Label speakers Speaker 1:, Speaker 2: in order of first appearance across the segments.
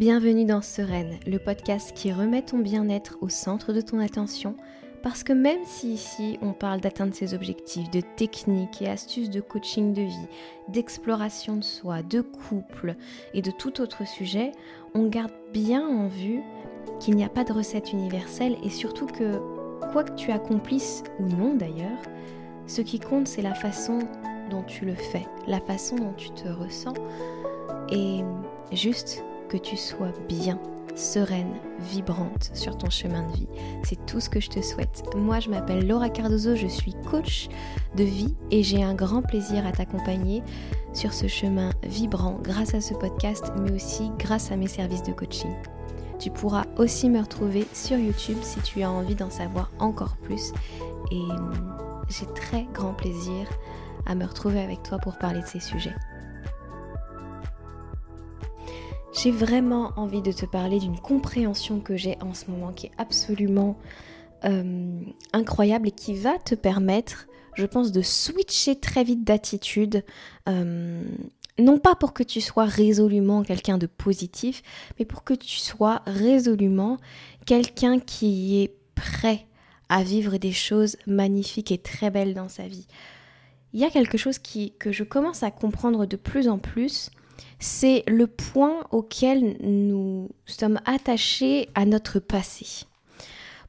Speaker 1: Bienvenue dans Sereine, le podcast qui remet ton bien-être au centre de ton attention. Parce que même si ici on parle d'atteindre ses objectifs, de techniques et astuces de coaching de vie, d'exploration de soi, de couple et de tout autre sujet, on garde bien en vue qu'il n'y a pas de recette universelle et surtout que quoi que tu accomplisses ou non d'ailleurs, ce qui compte c'est la façon dont tu le fais, la façon dont tu te ressens et juste que tu sois bien, sereine, vibrante sur ton chemin de vie. C'est tout ce que je te souhaite. Moi, je m'appelle Laura Cardozo, je suis coach de vie et j'ai un grand plaisir à t'accompagner sur ce chemin vibrant grâce à ce podcast, mais aussi grâce à mes services de coaching. Tu pourras aussi me retrouver sur YouTube si tu as envie d'en savoir encore plus. Et j'ai très grand plaisir à me retrouver avec toi pour parler de ces sujets. J'ai vraiment envie de te parler d'une compréhension que j'ai en ce moment qui est absolument euh, incroyable et qui va te permettre, je pense, de switcher très vite d'attitude. Euh, non pas pour que tu sois résolument quelqu'un de positif, mais pour que tu sois résolument quelqu'un qui est prêt à vivre des choses magnifiques et très belles dans sa vie. Il y a quelque chose qui, que je commence à comprendre de plus en plus, c'est le point auquel nous sommes attachés à notre passé.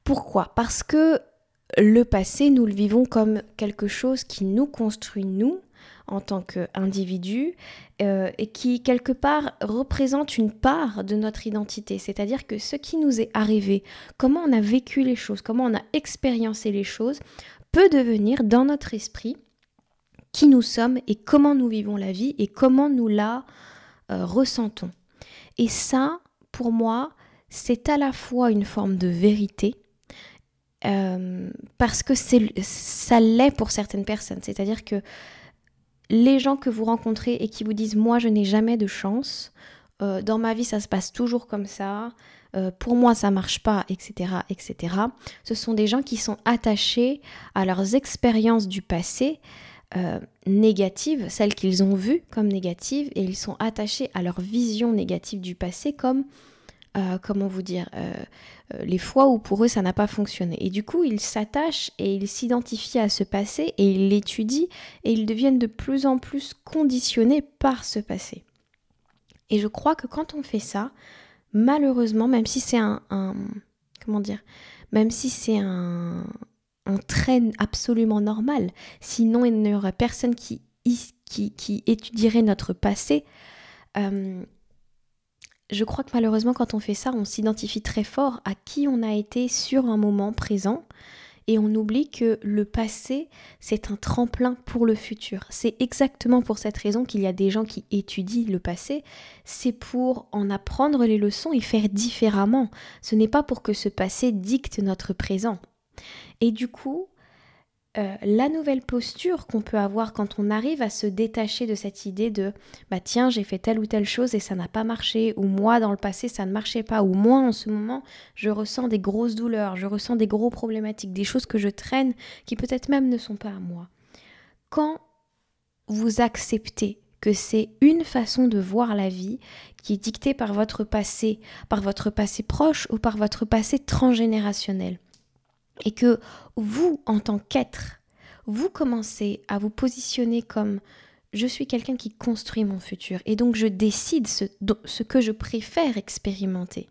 Speaker 1: Pourquoi? Parce que le passé, nous le vivons comme quelque chose qui nous construit, nous, en tant qu'individus, euh, et qui, quelque part, représente une part de notre identité. C'est-à-dire que ce qui nous est arrivé, comment on a vécu les choses, comment on a expériencé les choses, peut devenir dans notre esprit qui nous sommes et comment nous vivons la vie et comment nous la euh, ressentons. Et ça, pour moi, c'est à la fois une forme de vérité, euh, parce que ça l'est pour certaines personnes. C'est-à-dire que les gens que vous rencontrez et qui vous disent moi je n'ai jamais de chance, euh, dans ma vie ça se passe toujours comme ça, pour moi ça marche pas, etc., etc. Ce sont des gens qui sont attachés à leurs expériences du passé, euh, négatives, celles qu'ils ont vues comme négatives, et ils sont attachés à leur vision négative du passé comme, euh, comment vous dire, euh, les fois où pour eux ça n'a pas fonctionné. Et du coup, ils s'attachent et ils s'identifient à ce passé et ils l'étudient et ils deviennent de plus en plus conditionnés par ce passé. Et je crois que quand on fait ça, malheureusement, même si c'est un, un comment dire, même si c'est un, un absolument normal. Sinon, il n'y aurait personne qui, qui, qui étudierait notre passé. Euh, je crois que malheureusement, quand on fait ça, on s'identifie très fort à qui on a été sur un moment présent et on oublie que le passé, c'est un tremplin pour le futur. C'est exactement pour cette raison qu'il y a des gens qui étudient le passé, c'est pour en apprendre les leçons et faire différemment. Ce n'est pas pour que ce passé dicte notre présent. Et du coup, euh, la nouvelle posture qu'on peut avoir quand on arrive à se détacher de cette idée de bah tiens j'ai fait telle ou telle chose et ça n'a pas marché ou moi dans le passé ça ne marchait pas ou moi en ce moment je ressens des grosses douleurs, je ressens des gros problématiques, des choses que je traîne qui peut-être même ne sont pas à moi. Quand vous acceptez que c'est une façon de voir la vie qui est dictée par votre passé, par votre passé proche ou par votre passé transgénérationnel et que vous, en tant qu'être, vous commencez à vous positionner comme je suis quelqu'un qui construit mon futur et donc je décide ce, que je préfère expérimenter.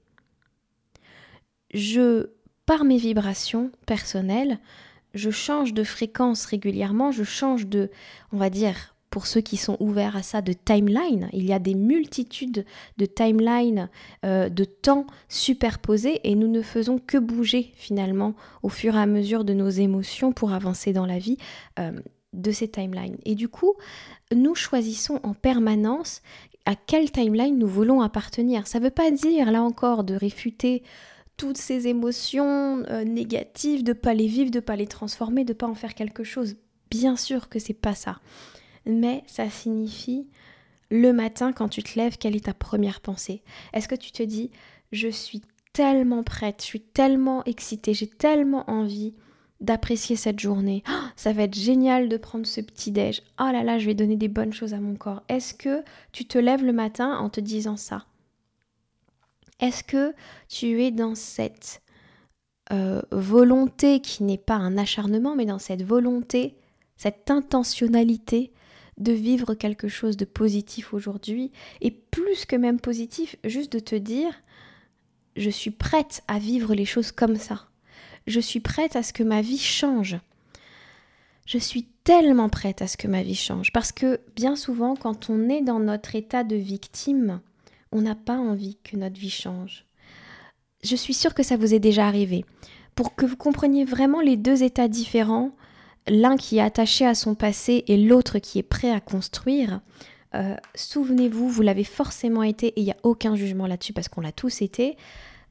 Speaker 1: Je, par mes vibrations personnelles, je change de fréquence régulièrement, je change de, on va dire, pour ceux qui sont ouverts à ça, de timeline. Il y a des multitudes de timelines, euh, de temps superposés, et nous ne faisons que bouger finalement au fur et à mesure de nos émotions pour avancer dans la vie euh, de ces timelines. Et du coup, nous choisissons en permanence à quelle timeline nous voulons appartenir. Ça ne veut pas dire, là encore, de réfuter toutes ces émotions euh, négatives, de pas les vivre, de pas les transformer, de pas en faire quelque chose. Bien sûr que c'est pas ça mais ça signifie le matin quand tu te lèves, quelle est ta première pensée? Est-ce que tu te dis, je suis tellement prête, je suis tellement excitée, j'ai tellement envie d'apprécier cette journée. Oh, ça va être génial de prendre ce petit déj. Oh là là, je vais donner des bonnes choses à mon corps. Est-ce que tu te lèves le matin en te disant ça? Est-ce que tu es dans cette euh, volonté qui n'est pas un acharnement, mais dans cette volonté, cette intentionnalité de vivre quelque chose de positif aujourd'hui, et plus que même positif, juste de te dire, je suis prête à vivre les choses comme ça. Je suis prête à ce que ma vie change. Je suis tellement prête à ce que ma vie change. Parce que bien souvent, quand on est dans notre état de victime, on n'a pas envie que notre vie change. Je suis sûre que ça vous est déjà arrivé. Pour que vous compreniez vraiment les deux états différents, l'un qui est attaché à son passé et l'autre qui est prêt à construire, euh, souvenez-vous, vous l'avez forcément été, et il n'y a aucun jugement là-dessus parce qu'on l'a tous été.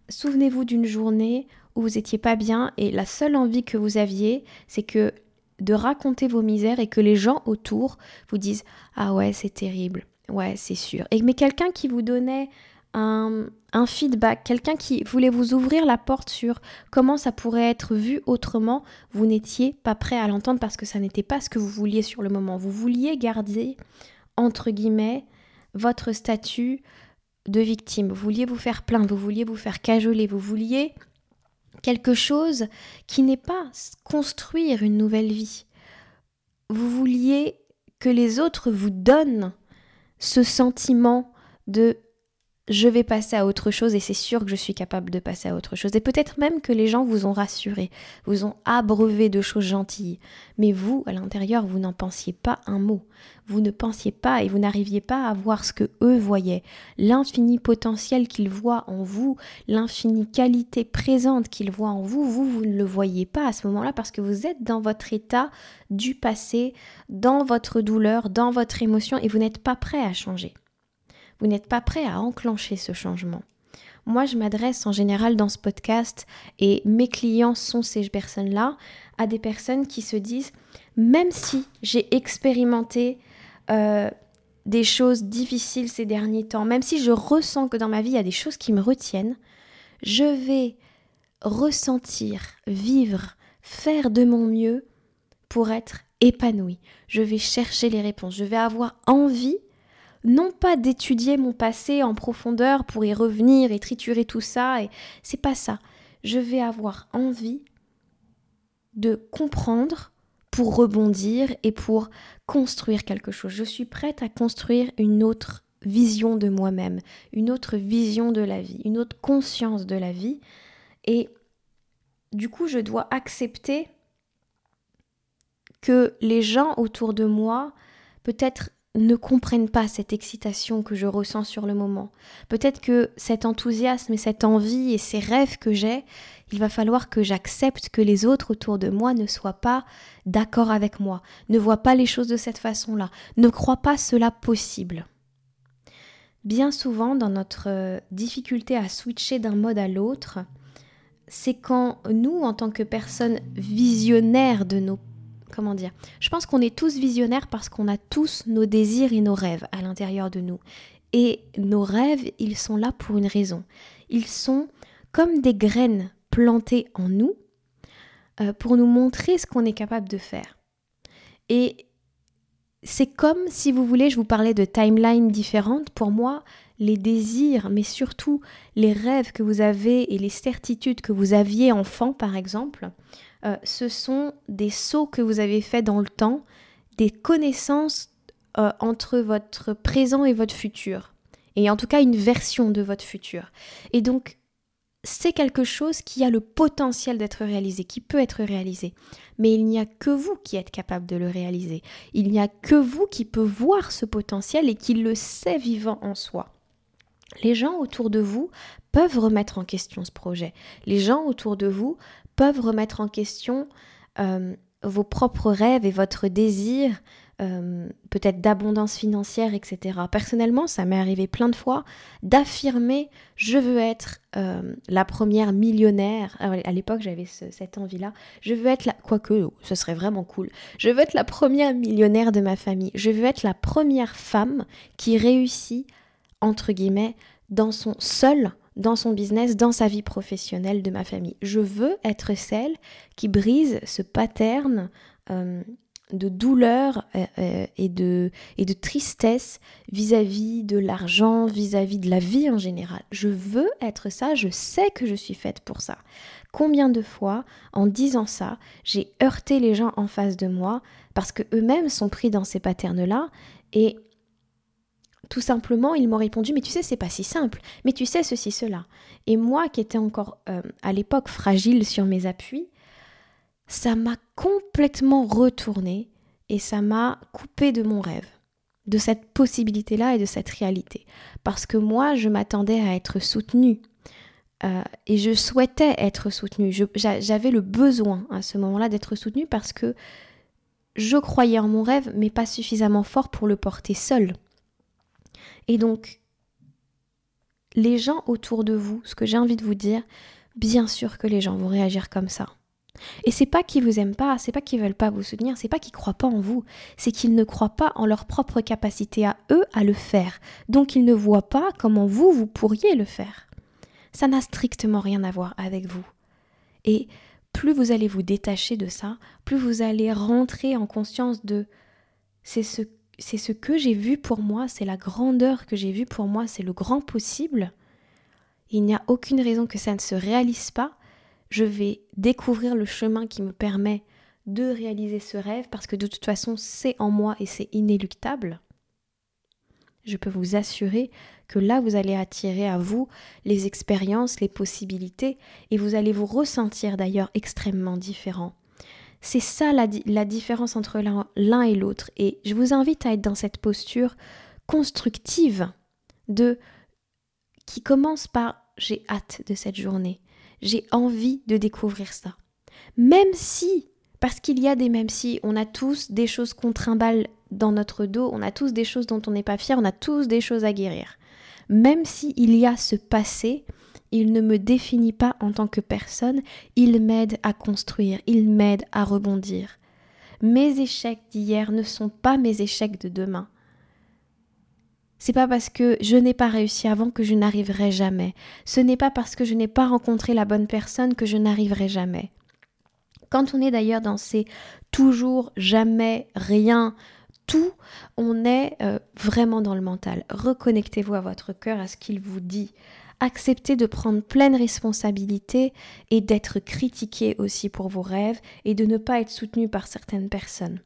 Speaker 1: Souvenez-vous d'une journée où vous n'étiez pas bien et la seule envie que vous aviez, c'est que de raconter vos misères et que les gens autour vous disent Ah ouais, c'est terrible, ouais, c'est sûr. Mais quelqu'un qui vous donnait un, feedback, quelqu'un qui voulait vous ouvrir la porte sur comment ça pourrait être vu autrement, vous n'étiez pas prêt à l'entendre parce que ça n'était pas ce que vous vouliez sur le moment. Vous vouliez garder, entre guillemets, votre statut de victime. Vous vouliez vous faire plaindre, vous vouliez vous faire cajoler, vous vouliez quelque chose qui n'est pas construire une nouvelle vie. Vous vouliez que les autres vous donnent ce sentiment de je vais passer à autre chose et c'est sûr que je suis capable de passer à autre chose. Et peut-être même que les gens vous ont rassuré, vous ont abreuvé de choses gentilles. Mais vous, à l'intérieur, vous n'en pensiez pas un mot. Vous ne pensiez pas et vous n'arriviez pas à voir ce que eux voyaient. L'infini potentiel qu'ils voient en vous, l'infinie qualité présente qu'ils voient en vous, vous, vous ne le voyez pas à ce moment-là parce que vous êtes dans votre état du passé, dans votre douleur, dans votre émotion et vous n'êtes pas prêt à changer vous n'êtes pas prêt à enclencher ce changement. Moi, je m'adresse en général dans ce podcast, et mes clients sont ces personnes-là, à des personnes qui se disent, même si j'ai expérimenté euh, des choses difficiles ces derniers temps, même si je ressens que dans ma vie, il y a des choses qui me retiennent, je vais ressentir, vivre, faire de mon mieux pour être épanoui. Je vais chercher les réponses. Je vais avoir envie non pas d'étudier mon passé en profondeur pour y revenir et triturer tout ça, et c'est pas ça. Je vais avoir envie de comprendre pour rebondir et pour construire quelque chose. Je suis prête à construire une autre vision de moi-même, une autre vision de la vie, une autre conscience de la vie. Et du coup, je dois accepter que les gens autour de moi, peut-être ne comprennent pas cette excitation que je ressens sur le moment. Peut-être que cet enthousiasme et cette envie et ces rêves que j'ai, il va falloir que j'accepte que les autres autour de moi ne soient pas d'accord avec moi, ne voient pas les choses de cette façon-là, ne croient pas cela possible. Bien souvent, dans notre euh, difficulté à switcher d'un mode à l'autre, c'est quand nous, en tant que personnes visionnaires de nos comment dire Je pense qu'on est tous visionnaires parce qu'on a tous nos désirs et nos rêves à l'intérieur de nous. Et nos rêves, ils sont là pour une raison. Ils sont comme des graines plantées en nous euh, pour nous montrer ce qu'on est capable de faire. Et c'est comme si vous voulez, je vous parlais de timelines différentes. Pour moi, les désirs, mais surtout les rêves que vous avez et les certitudes que vous aviez enfant, par exemple, euh, ce sont des sauts que vous avez faits dans le temps, des connaissances euh, entre votre présent et votre futur. Et en tout cas, une version de votre futur. Et donc, c'est quelque chose qui a le potentiel d'être réalisé, qui peut être réalisé. Mais il n'y a que vous qui êtes capable de le réaliser. Il n'y a que vous qui peut voir ce potentiel et qui le sait vivant en soi. Les gens autour de vous peuvent remettre en question ce projet. Les gens autour de vous peuvent remettre en question euh, vos propres rêves et votre désir, euh, peut-être d'abondance financière, etc. Personnellement, ça m'est arrivé plein de fois d'affirmer je veux être euh, la première millionnaire. À l'époque, j'avais cette envie-là. Je veux être la. Quoique, ce serait vraiment cool. Je veux être la première millionnaire de ma famille. Je veux être la première femme qui réussit, entre guillemets, dans son seul dans son business, dans sa vie professionnelle de ma famille. Je veux être celle qui brise ce pattern euh, de douleur euh, euh, et, de, tristesse vis-à-vis de l'argent, vis-à-vis de la vie en général. Je veux être ça, je sais que je suis faite pour ça. Combien de fois, en disant ça, j'ai heurté les gens en face de moi parce que eux-mêmes sont pris dans ces patterns-là et tout simplement, ils m'ont répondu Mais tu sais, c'est pas si simple, mais tu sais ceci, cela. Et moi, qui étais encore euh, à l'époque fragile sur mes appuis, ça m'a complètement retourné et ça m'a coupé de mon rêve, de cette possibilité-là et de cette réalité. Parce que moi, je m'attendais à être soutenue. Euh, et je souhaitais être soutenue. J'avais le besoin à ce moment-là d'être soutenue parce que je croyais en mon rêve, mais pas suffisamment fort pour le porter seul. Et donc, les gens autour de vous, ce que j'ai envie de vous dire, bien sûr que les gens vont réagir comme ça. Et c'est pas qu'ils vous aiment pas, c'est pas qu'ils veulent pas vous soutenir, c'est pas qu'ils croient pas en vous, c'est qu'ils ne croient pas en leur propre capacité à eux à le faire. Donc ils ne voient pas comment vous vous pourriez le faire. Ça n'a strictement rien à voir avec vous. Et plus vous allez vous détacher de ça, plus vous allez rentrer en conscience de c'est ce c'est ce que j'ai vu pour moi, c'est la grandeur que j'ai vue pour moi, c'est le grand possible. Il n'y a aucune raison que ça ne se réalise pas je vais découvrir le chemin qui me permet de réaliser ce rêve parce que de toute façon c'est en moi et c'est inéluctable. Je peux vous assurer que là vous allez attirer à vous les expériences, les possibilités et vous allez vous ressentir d'ailleurs extrêmement différent. C'est ça la, différence entre l'un et l'autre et je vous invite à être dans cette posture constructive de qui commence par j'ai hâte de cette journée j'ai envie de découvrir ça. Même si, parce qu'il y a des même si, on a tous des choses qu'on trimballe dans notre dos, on a tous des choses dont on n'est pas fier, on a tous des choses à guérir. Même s'il il y a ce passé, il ne me définit pas en tant que personne, il m'aide à construire, il m'aide à rebondir. Mes échecs d'hier ne sont pas mes échecs de demain. C'est pas parce que je n'ai pas réussi avant que je n'arriverai jamais. Ce n'est pas parce que je n'ai pas rencontré la bonne personne que je n'arriverai jamais. Quand on est d'ailleurs dans ces toujours, jamais, rien, tout, on est euh, vraiment dans le mental. Reconnectez-vous à votre cœur, à ce qu'il vous dit. Acceptez de prendre pleine responsabilité et d'être critiqué aussi pour vos rêves et de ne pas être soutenu par certaines personnes.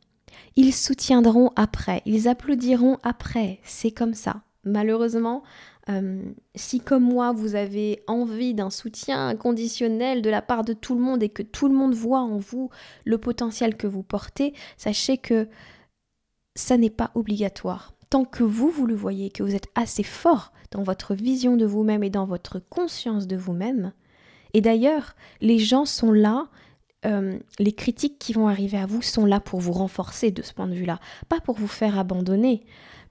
Speaker 1: Ils soutiendront après, ils applaudiront après, c'est comme ça. Malheureusement, euh, si comme moi vous avez envie d'un soutien inconditionnel de la part de tout le monde et que tout le monde voit en vous le potentiel que vous portez, sachez que ça n'est pas obligatoire. Tant que vous, vous le voyez, que vous êtes assez fort dans votre vision de vous-même et dans votre conscience de vous-même, et d'ailleurs, les gens sont là euh, les critiques qui vont arriver à vous sont là pour vous renforcer de ce point de vue-là, pas pour vous faire abandonner,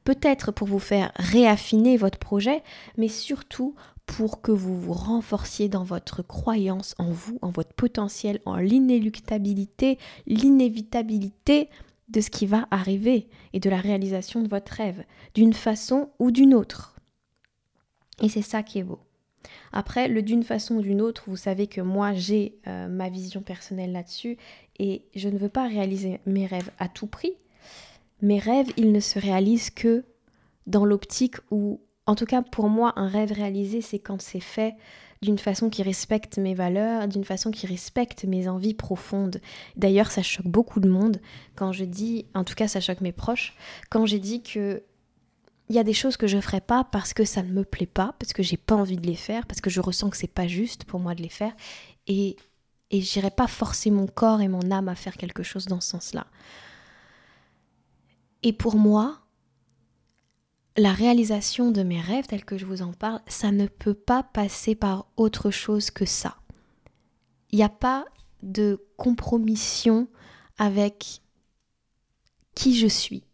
Speaker 1: peut-être pour vous faire réaffiner votre projet, mais surtout pour que vous vous renforciez dans votre croyance en vous, en votre potentiel, en l'inéluctabilité, l'inévitabilité de ce qui va arriver et de la réalisation de votre rêve, d'une façon ou d'une autre. Et c'est ça qui est beau. Après, le d'une façon ou d'une autre, vous savez que moi j'ai euh, ma vision personnelle là-dessus et je ne veux pas réaliser mes rêves à tout prix. Mes rêves, ils ne se réalisent que dans l'optique où, en tout cas pour moi, un rêve réalisé, c'est quand c'est fait d'une façon qui respecte mes valeurs, d'une façon qui respecte mes envies profondes. D'ailleurs, ça choque beaucoup de monde quand je dis, en tout cas ça choque mes proches, quand j'ai dit que il y a des choses que je ferai pas parce que ça ne me plaît pas, parce que j'ai pas envie de les faire, parce que je ressens que c'est pas juste pour moi de les faire, et et j'irai pas forcer mon corps et mon âme à faire quelque chose dans ce sens-là. Et pour moi, la réalisation de mes rêves tels que je vous en parle, ça ne peut pas passer par autre chose que ça. Il n'y a pas de compromission avec qui je suis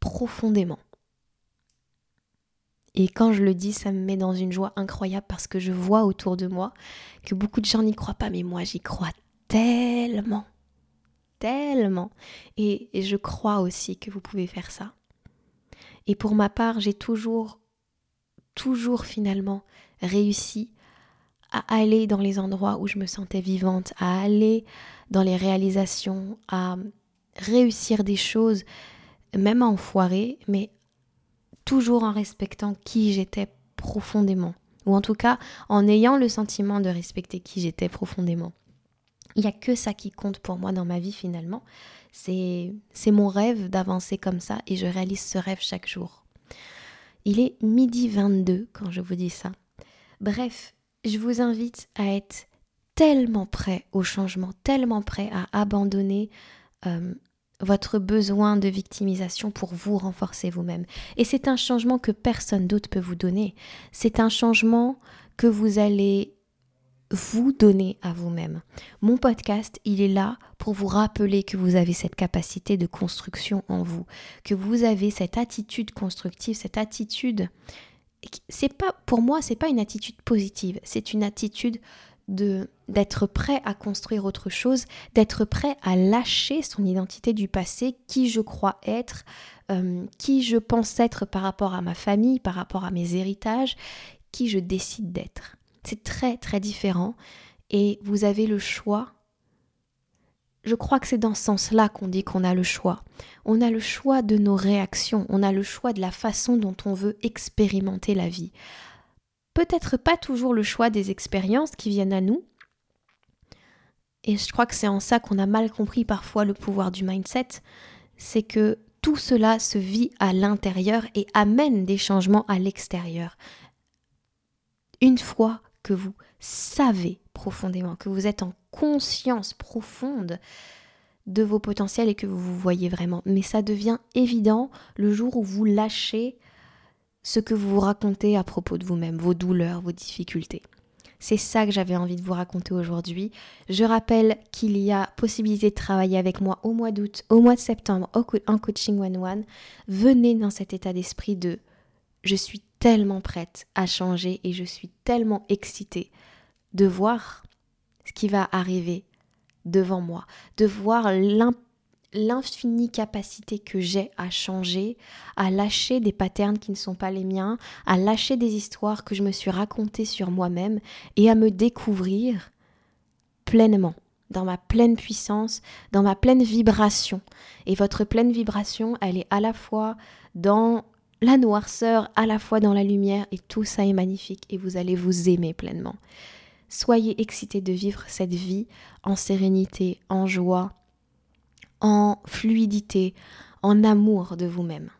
Speaker 1: profondément. Et quand je le dis, ça me met dans une joie incroyable parce que je vois autour de moi que beaucoup de gens n'y croient pas, mais moi j'y crois tellement, tellement. Et, je crois aussi que vous pouvez faire ça. Et pour ma part, j'ai toujours, toujours finalement réussi à aller dans les endroits où je me sentais vivante, à aller dans les réalisations, à réussir des choses, même en foirer, mais toujours en respectant qui j'étais profondément. Ou en tout cas, en ayant le sentiment de respecter qui j'étais profondément. Il n'y a que ça qui compte pour moi dans ma vie finalement. C'est mon rêve d'avancer comme ça et je réalise ce rêve chaque jour. Il est midi 22 quand je vous dis ça. Bref, je vous invite à être tellement prêt au changement, tellement prêt à abandonner euh, votre besoin de victimisation pour vous renforcer vous-même. Et c'est un changement que personne d'autre peut vous donner. C'est un changement que vous allez vous donner à vous-même. Mon podcast, il est là pour vous rappeler que vous avez cette capacité de construction en vous, que vous avez cette attitude constructive, cette attitude c'est pas pour moi, c'est pas une attitude positive, c'est une attitude de d'être prêt à construire autre chose, d'être prêt à lâcher son identité du passé, qui je crois être, euh, qui je pense être par rapport à ma famille, par rapport à mes héritages, qui je décide d'être. C'est très très différent et vous avez le choix. Je crois que c'est dans ce sens-là qu'on dit qu'on a le choix. On a le choix de nos réactions, on a le choix de la façon dont on veut expérimenter la vie peut-être pas toujours le choix des expériences qui viennent à nous. Et je crois que c'est en ça qu'on a mal compris parfois le pouvoir du mindset, c'est que tout cela se vit à l'intérieur et amène des changements à l'extérieur. Une fois que vous savez profondément, que vous êtes en conscience profonde de vos potentiels et que vous vous voyez vraiment. Mais ça devient évident le jour où vous lâchez ce que vous vous racontez à propos de vous-même, vos douleurs, vos difficultés. C'est ça que j'avais envie de vous raconter aujourd'hui. Je rappelle qu'il y a possibilité de travailler avec moi au mois d'août, au mois de septembre, en coaching one-one. Venez dans cet état d'esprit de je suis prête à changer et je suis tellement excitée de voir ce qui va arriver devant moi, de voir l'infinie capacité que j'ai à changer, à lâcher des patterns qui ne sont pas les miens, à lâcher des histoires que je me suis racontées sur moi-même et à me découvrir pleinement, dans ma pleine puissance, dans ma pleine vibration. Et votre pleine vibration, elle est à la fois dans la noirceur, à la fois dans la lumière, et tout ça est magnifique, et vous allez vous aimer pleinement. Soyez excités de vivre cette vie en sérénité, en joie, en fluidité, en amour de vous-même.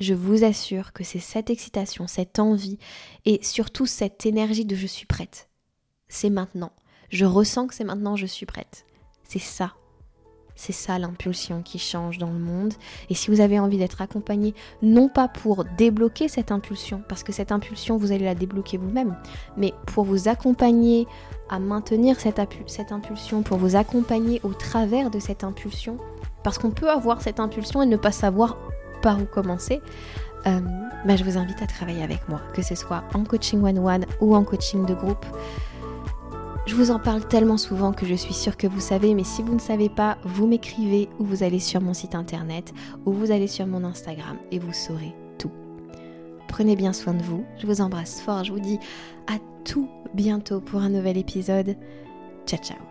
Speaker 1: Je vous assure que c'est cette excitation, cette envie et surtout cette énergie de je suis prête. C'est maintenant. Je ressens que c'est maintenant, je suis prête. C'est ça c'est ça l'impulsion qui change dans le monde. Et si vous avez envie d'être accompagné, non pas pour débloquer cette impulsion, parce que cette impulsion, vous allez la débloquer vous-même, mais pour vous accompagner à maintenir cette, impulsion, pour vous accompagner au travers de cette impulsion, parce qu'on peut avoir cette impulsion et ne pas savoir par où commencer. Euh, bah, je vous invite à travailler avec moi, que ce soit en coaching one-one ou en coaching de groupe. Je vous en parle tellement souvent que je suis sûre que vous savez, mais si vous ne savez pas, vous m'écrivez ou vous allez sur mon site internet ou vous allez sur mon Instagram et vous saurez tout. Prenez bien soin de vous, je vous embrasse fort, je vous dis à tout bientôt pour un nouvel épisode. Ciao ciao